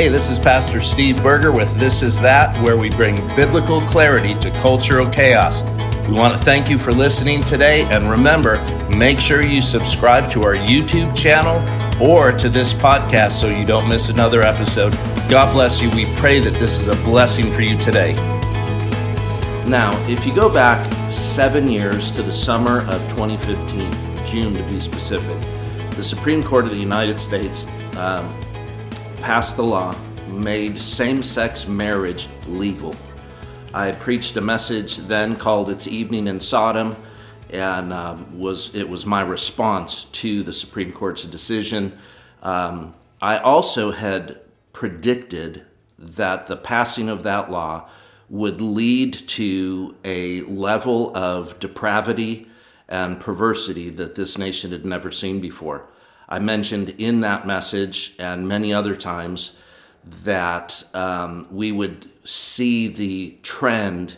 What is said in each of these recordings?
Hey, this is Pastor Steve Berger with This Is That, where we bring biblical clarity to cultural chaos. We want to thank you for listening today, and remember, make sure you subscribe to our YouTube channel or to this podcast so you don't miss another episode. God bless you. We pray that this is a blessing for you today. Now, if you go back seven years to the summer of 2015, June to be specific, the Supreme Court of the United States um, passed the law, made same sex marriage legal. I preached a message then called It's Evening in Sodom, and um, was it was my response to the Supreme Court's decision. Um, I also had predicted that the passing of that law would lead to a level of depravity and perversity that this nation had never seen before. I mentioned in that message and many other times that um, we would see the trend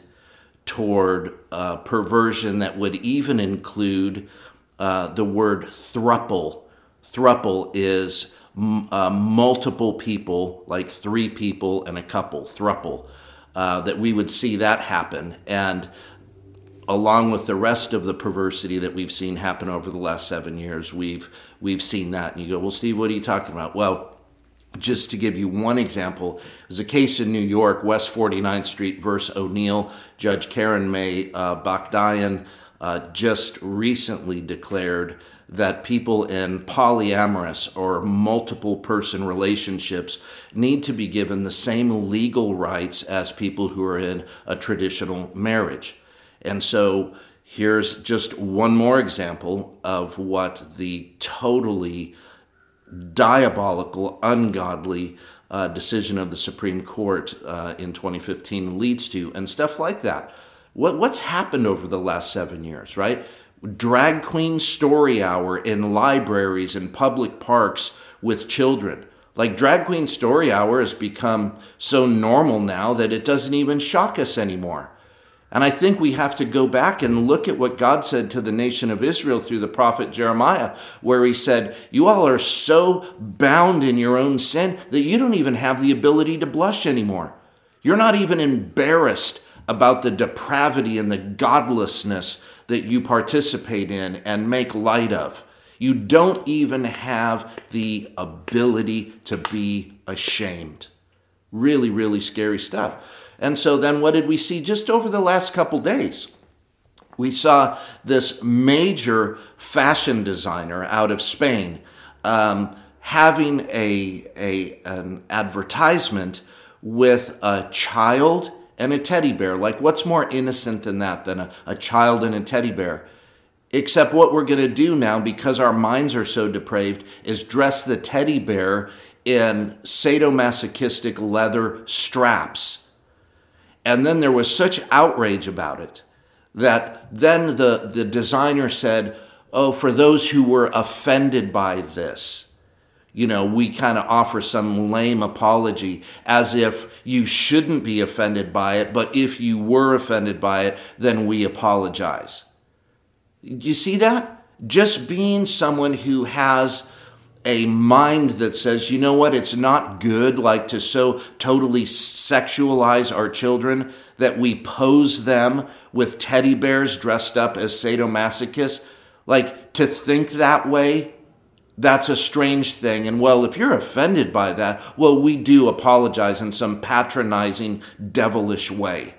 toward uh, perversion that would even include uh, the word thruple. Thruple is m- uh, multiple people, like three people and a couple, thruple. Uh, that we would see that happen. And along with the rest of the perversity that we've seen happen over the last seven years, we've we've seen that. And you go, well, Steve, what are you talking about? Well, just to give you one example, there's a case in New York, West 49th Street versus O'Neill. Judge Karen May uh, Bacdayan uh, just recently declared that people in polyamorous or multiple person relationships need to be given the same legal rights as people who are in a traditional marriage. And so here's just one more example of what the totally diabolical, ungodly uh, decision of the Supreme Court uh, in 2015 leads to, and stuff like that. What, what's happened over the last seven years, right? Drag queen story hour in libraries and public parks with children. Like drag queen story hour has become so normal now that it doesn't even shock us anymore. And I think we have to go back and look at what God said to the nation of Israel through the prophet Jeremiah, where he said, You all are so bound in your own sin that you don't even have the ability to blush anymore. You're not even embarrassed about the depravity and the godlessness that you participate in and make light of. You don't even have the ability to be ashamed. Really, really scary stuff. And so then what did we see just over the last couple days? We saw this major fashion designer out of Spain um, having a, a, an advertisement with a child and a teddy bear. Like, what's more innocent than that, than a, a child and a teddy bear? Except what we're going to do now, because our minds are so depraved, is dress the teddy bear in sadomasochistic leather straps and then there was such outrage about it that then the, the designer said, Oh, for those who were offended by this, you know, we kind of offer some lame apology as if you shouldn't be offended by it, but if you were offended by it, then we apologize. You see that? Just being someone who has a mind that says, you know what, it's not good, like to so totally sexualize our children that we pose them with teddy bears dressed up as sadomasochists. Like to think that way, that's a strange thing. And well, if you're offended by that, well, we do apologize in some patronizing, devilish way.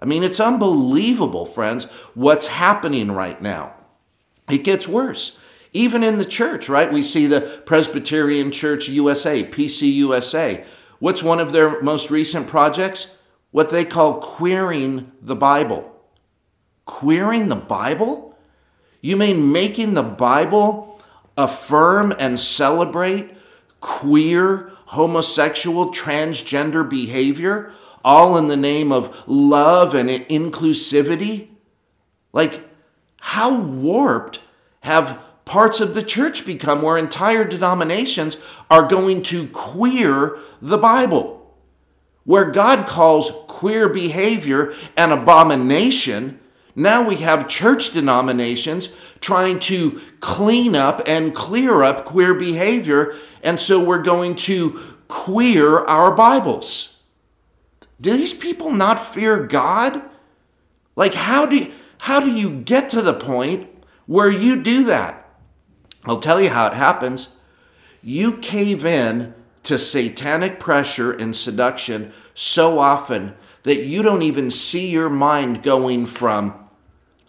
I mean, it's unbelievable, friends, what's happening right now. It gets worse. Even in the church, right? We see the Presbyterian Church USA, PCUSA. What's one of their most recent projects? What they call queering the Bible. Queering the Bible? You mean making the Bible affirm and celebrate queer, homosexual, transgender behavior, all in the name of love and inclusivity? Like, how warped have parts of the church become where entire denominations are going to queer the Bible. Where God calls queer behavior an abomination, now we have church denominations trying to clean up and clear up queer behavior. And so we're going to queer our Bibles. Do these people not fear God? Like how do how do you get to the point where you do that? I'll tell you how it happens. You cave in to satanic pressure and seduction so often that you don't even see your mind going from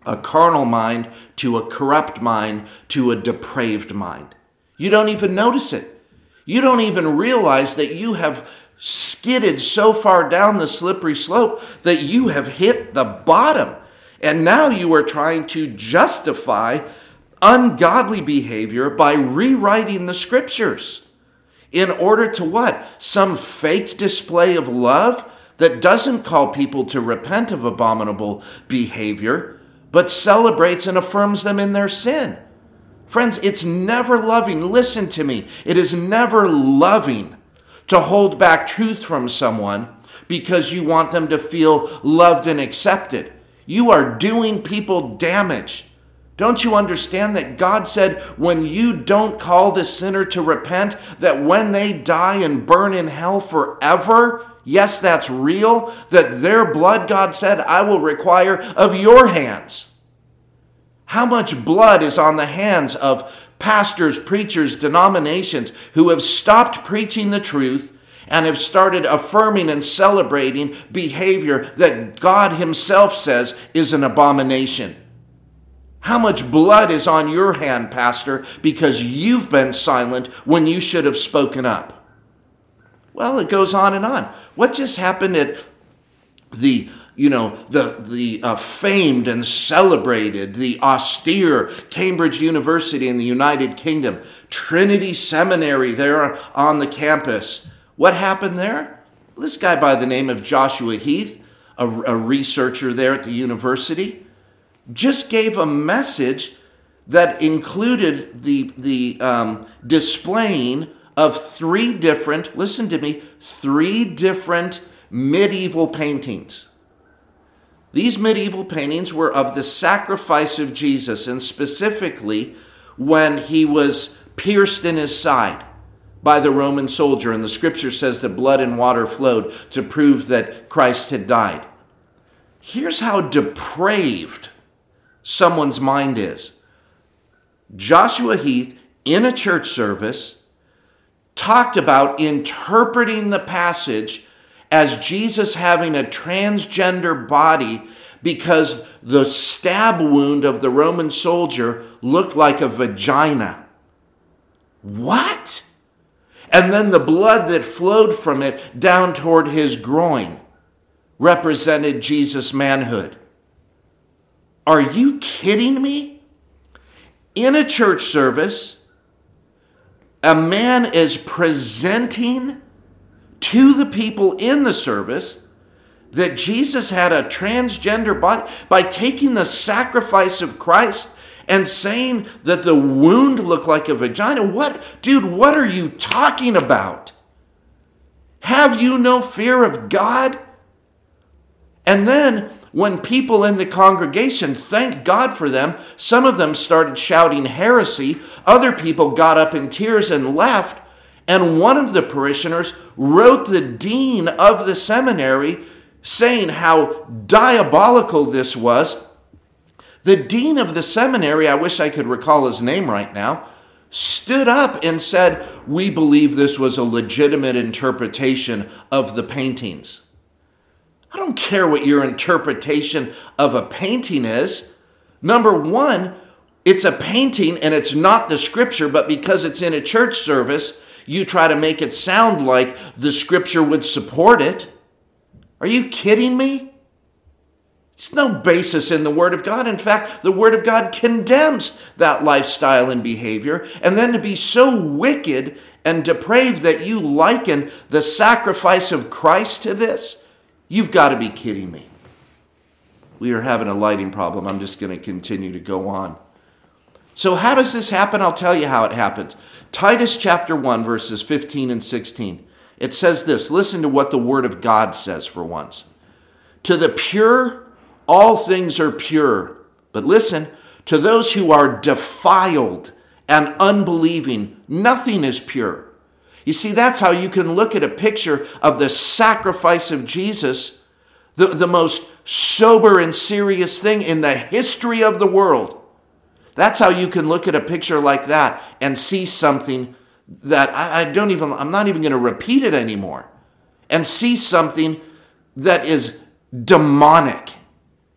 a carnal mind to a corrupt mind to a depraved mind. You don't even notice it. You don't even realize that you have skidded so far down the slippery slope that you have hit the bottom. And now you are trying to justify ungodly behavior by rewriting the scriptures. In order to what? Some fake display of love that doesn't call people to repent of abominable behavior, but celebrates and affirms them in their sin. Friends, it's never loving. Listen to me. It is never loving to hold back truth from someone because you want them to feel loved and accepted. You are doing people damage. Don't you understand that God said, when you don't call the sinner to repent, that when they die and burn in hell forever, yes, that's real, that their blood, God said, I will require of your hands. How much blood is on the hands of pastors, preachers, denominations who have stopped preaching the truth and have started affirming and celebrating behavior that God Himself says is an abomination? How much blood is on your hand, Pastor, because you've been silent when you should have spoken up? Well, it goes on and on. What just happened at the you know the the uh, famed and celebrated the austere Cambridge University in the United Kingdom Trinity Seminary there on the campus what happened there this guy by the name of Joshua Heath a, a researcher there at the university just gave a message that included the, the um, displaying of three different, listen to me, three different medieval paintings. These medieval paintings were of the sacrifice of Jesus, and specifically when he was pierced in his side by the Roman soldier. And the scripture says that blood and water flowed to prove that Christ had died. Here's how depraved someone's mind is. Joshua Heath, in a church service, talked about interpreting the passage as Jesus having a transgender body because the stab wound of the Roman soldier looked like a vagina. What? And then the blood that flowed from it down toward his groin represented Jesus' manhood. Are you kidding me? In a church service, a man is presenting to the people in the service that Jesus had a transgender body by taking the sacrifice of Christ and saying that the wound looked like a vagina. What, dude, what are you talking about? Have you no fear of God? And then when people in the congregation, thanked God for them, some of them started shouting heresy, other people got up in tears and left, and one of the parishioners wrote the dean of the seminary saying how diabolical this was. The dean of the seminary, I wish I could recall his name right now, stood up and said, We believe this was a legitimate interpretation of the paintings. I don't care what your interpretation of a painting is. Number one, it's a painting and it's not the scripture, but because it's in a church service, you try to make it sound like the scripture would support it. Are you kidding me? It's no basis in the Word of God. In fact, the Word of God condemns that lifestyle and behavior. And then to be so wicked and depraved that you liken the sacrifice of Christ to this, You've got to be kidding me. We are having a lighting problem. I'm just going to continue to go on. So, how does this happen? I'll tell you how it happens. Titus chapter 1, verses 15 and 16. It says this listen to what the Word of God says for once. To the pure, all things are pure. But listen, to those who are defiled and unbelieving, nothing is pure. You see, that's how you can look at a picture of the sacrifice of Jesus, the, the most sober and serious thing in the history of the world. That's how you can look at a picture like that and see something that I, I don't even, I'm not even going to repeat it anymore, and see something that is demonic.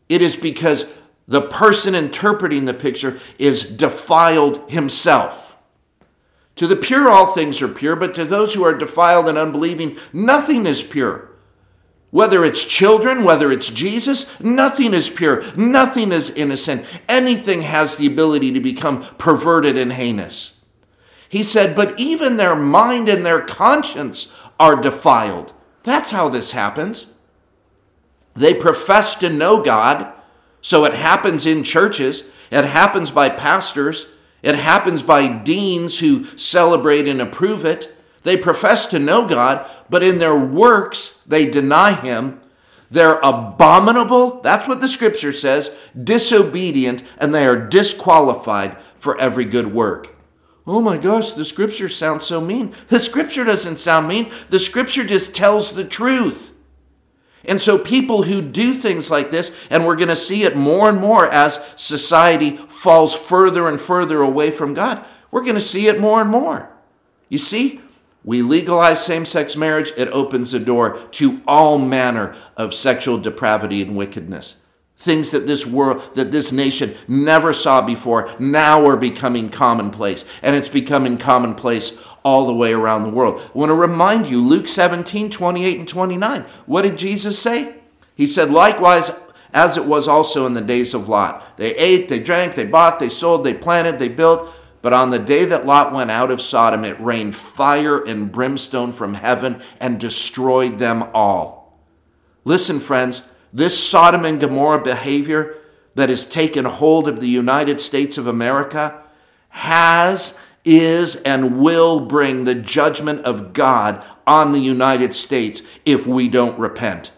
It is because the person interpreting the picture is defiled himself. To the pure, all things are pure, but to those who are defiled and unbelieving, nothing is pure. Whether it's children, whether it's Jesus, nothing is pure, nothing is innocent. Anything has the ability to become perverted and heinous. He said, but even their mind and their conscience are defiled. That's how this happens. They profess to know God, so it happens in churches, it happens by pastors, it happens by deans who celebrate and approve it. They profess to know God, but in their works they deny Him. They're abominable, that's what the scripture says, disobedient, and they are disqualified for every good work. Oh my gosh, the scripture sounds so mean. The scripture doesn't sound mean, the scripture just tells the truth. And so, people who do things like this, and we're going to see it more and more as society falls further and further away from God, we're going to see it more and more. You see, we legalize same sex marriage, it opens the door to all manner of sexual depravity and wickedness. Things that this world, that this nation never saw before, now are becoming commonplace. And it's becoming commonplace all the way around the world. I want to remind you, Luke 17, 28 and 29. What did Jesus say? He said, likewise, as it was also in the days of Lot. They ate, they drank, they bought, they sold, they planted, they built. But on the day that Lot went out of Sodom, it rained fire and brimstone from heaven and destroyed them all. Listen, friends, this Sodom and Gomorrah behavior that has taken hold of the United States of America has is and will bring the judgment of God on the United States if we don't repent.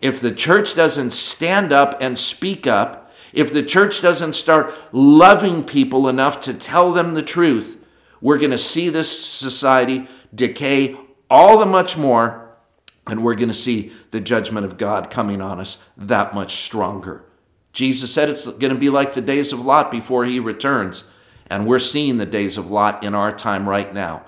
If the church doesn't stand up and speak up, if the church doesn't start loving people enough to tell them the truth, we're going to see this society decay all the much more, and we're going to see the judgment of God coming on us that much stronger. Jesus said it's going to be like the days of Lot before he returns. And we're seeing the days of Lot in our time right now.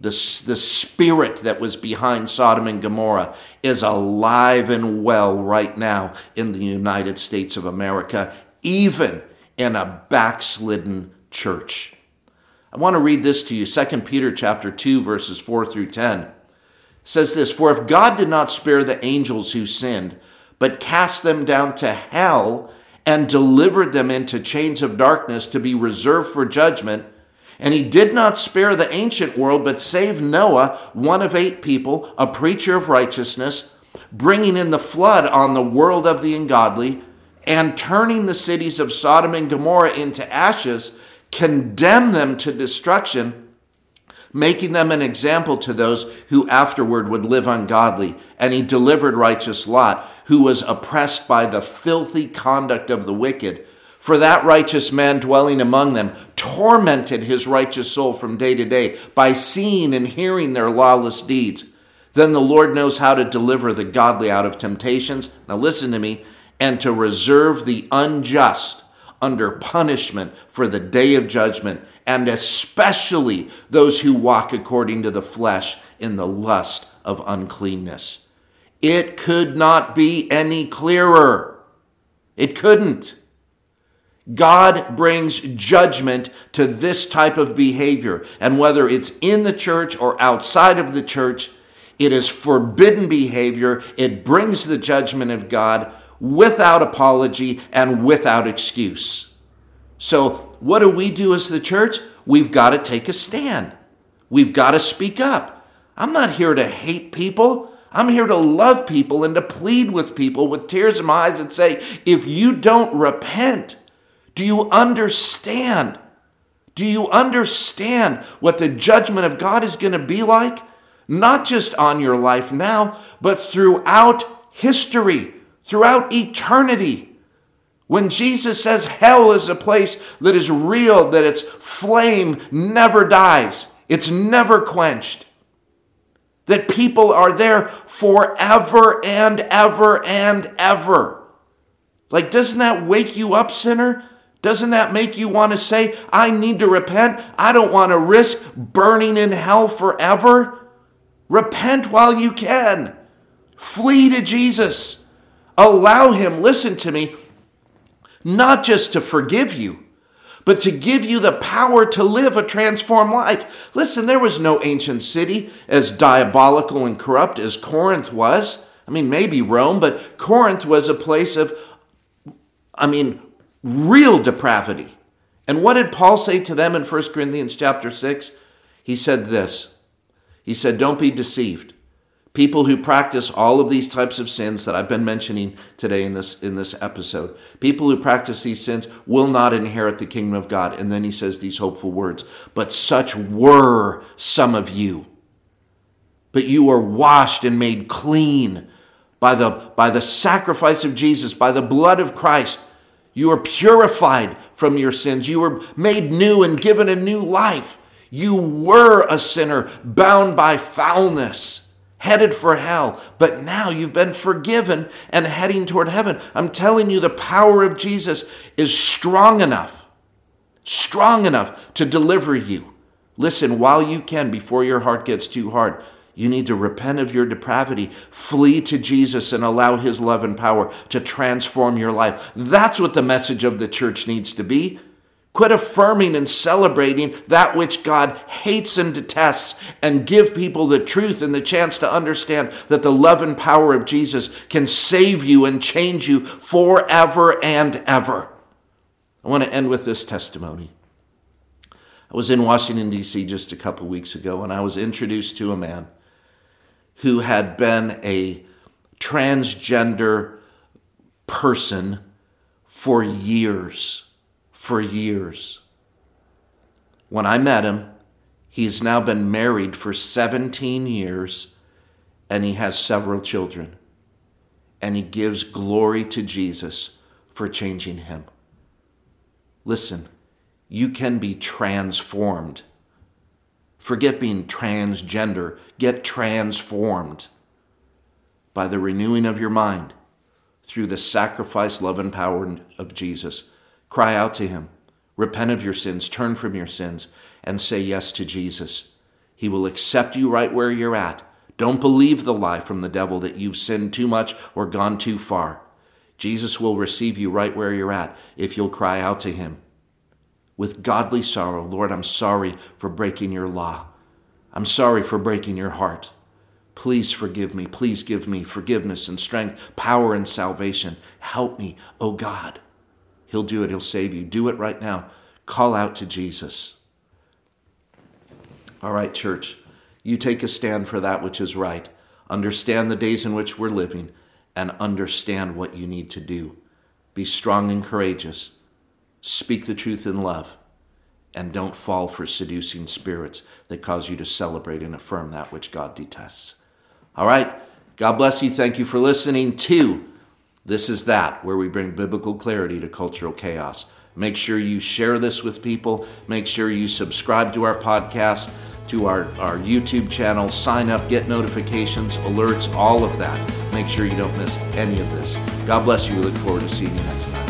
The, the spirit that was behind Sodom and Gomorrah is alive and well right now in the United States of America, even in a backslidden church. I want to read this to you 2 Peter chapter 2 verses 4 through 10 it says this for if God did not spare the angels who sinned but cast them down to hell and delivered them into chains of darkness to be reserved for judgment. And he did not spare the ancient world, but saved Noah, one of eight people, a preacher of righteousness, bringing in the flood on the world of the ungodly, and turning the cities of Sodom and Gomorrah into ashes, condemned them to destruction making them an example to those who afterward would live ungodly. And he delivered righteous Lot, who was oppressed by the filthy conduct of the wicked. For that righteous man dwelling among them tormented his righteous soul from day to day by seeing and hearing their lawless deeds. Then the Lord knows how to deliver the godly out of temptations. Now listen to me, and to reserve the unjust under punishment for the day of judgment and especially those who walk according to the flesh in the lust of uncleanness. It could not be any clearer. It couldn't. God brings judgment to this type of behavior. And whether it's in the church or outside of the church, it is forbidden behavior. It brings the judgment of God without apology and without excuse. So what do we do as the church? We've got to take a stand. We've got to speak up. I'm not here to hate people. I'm here to love people and to plead with people with tears in my eyes and say, if you don't repent, do you understand? Do you understand what the judgment of God is going to be like? Not just on your life now, but throughout history, throughout eternity. When Jesus says hell is a place that is real, that its flame never dies, it's never quenched. that people are there forever and ever and ever. Like, doesn't that wake you up, sinner? Doesn't that make you want to say, I need to repent? I don't want to risk burning in hell forever? Repent while you can. Flee to Jesus. Allow Him, listen to me, not just to forgive you, but to give you the power to live a transformed life. Listen, there was no ancient city as diabolical and corrupt as Corinth was. I mean, maybe Rome, but Corinth was a place of, I mean, real depravity. And what did Paul say to them in 1 Corinthians chapter 6? He said this. He said, Don't be deceived. People who practice all of these types of sins that I've been mentioning today in this, in this episode, people who practice these sins will not inherit the kingdom of God. And then he says these hopeful words, but such were some of you. But you were washed and made clean by the, by the sacrifice of Jesus, by the blood of Christ. You are purified from your sins. You were made new and given a new life. You were a sinner bound by foulness headed for hell, but now you've been forgiven and heading toward heaven. I'm telling you, the power of Jesus is strong enough, strong enough to deliver you. Listen, while you can, before your heart gets too hard, you need to repent of your depravity, flee to Jesus, and allow His love and power to transform your life. That's what the message of the church needs to be. Quit affirming and celebrating that which God hates and detests, and give people the truth and the chance to understand that the love and power of Jesus can save you and change you forever and ever. I want to end with this testimony. I was in Washington, D.C. just a couple weeks ago, and I was introduced to a man who had been a transgender person for years for years. When I met him, he's now been married for 17 years and he has several children. And he gives glory to Jesus for changing him. Listen, you can be transformed. Forget being transgender, get transformed by the renewing of your mind through the sacrifice, love, and power of Jesus. Cry out to him. Repent of your sins, turn from your sins, and say yes to Jesus. He will accept you right where you're at. Don't believe the lie from the devil that you've sinned too much or gone too far. Jesus will receive you right where you're at if you'll cry out to him. With godly sorrow, Lord, I'm sorry for breaking your law. I'm sorry for breaking your heart. Please forgive me. Please give me forgiveness and strength, power and salvation. Help me, O oh God. He'll do it. He'll save you. Do it right now. Call out to Jesus. All right, church, you take a stand for that which is right. Understand the days in which we're living and understand what you need to do. Be strong and courageous. Speak the truth in love. And don't fall for seducing spirits that cause you to celebrate and affirm that which God detests. All right. God bless you. Thank you for listening to this is that, where we bring biblical clarity to cultural chaos. Make sure you share this with people. Make sure you subscribe to our podcast, to our, our YouTube channel, sign up, get notifications, alerts, all of that. Make sure you don't miss any of this. God bless you. We look forward to seeing you next time.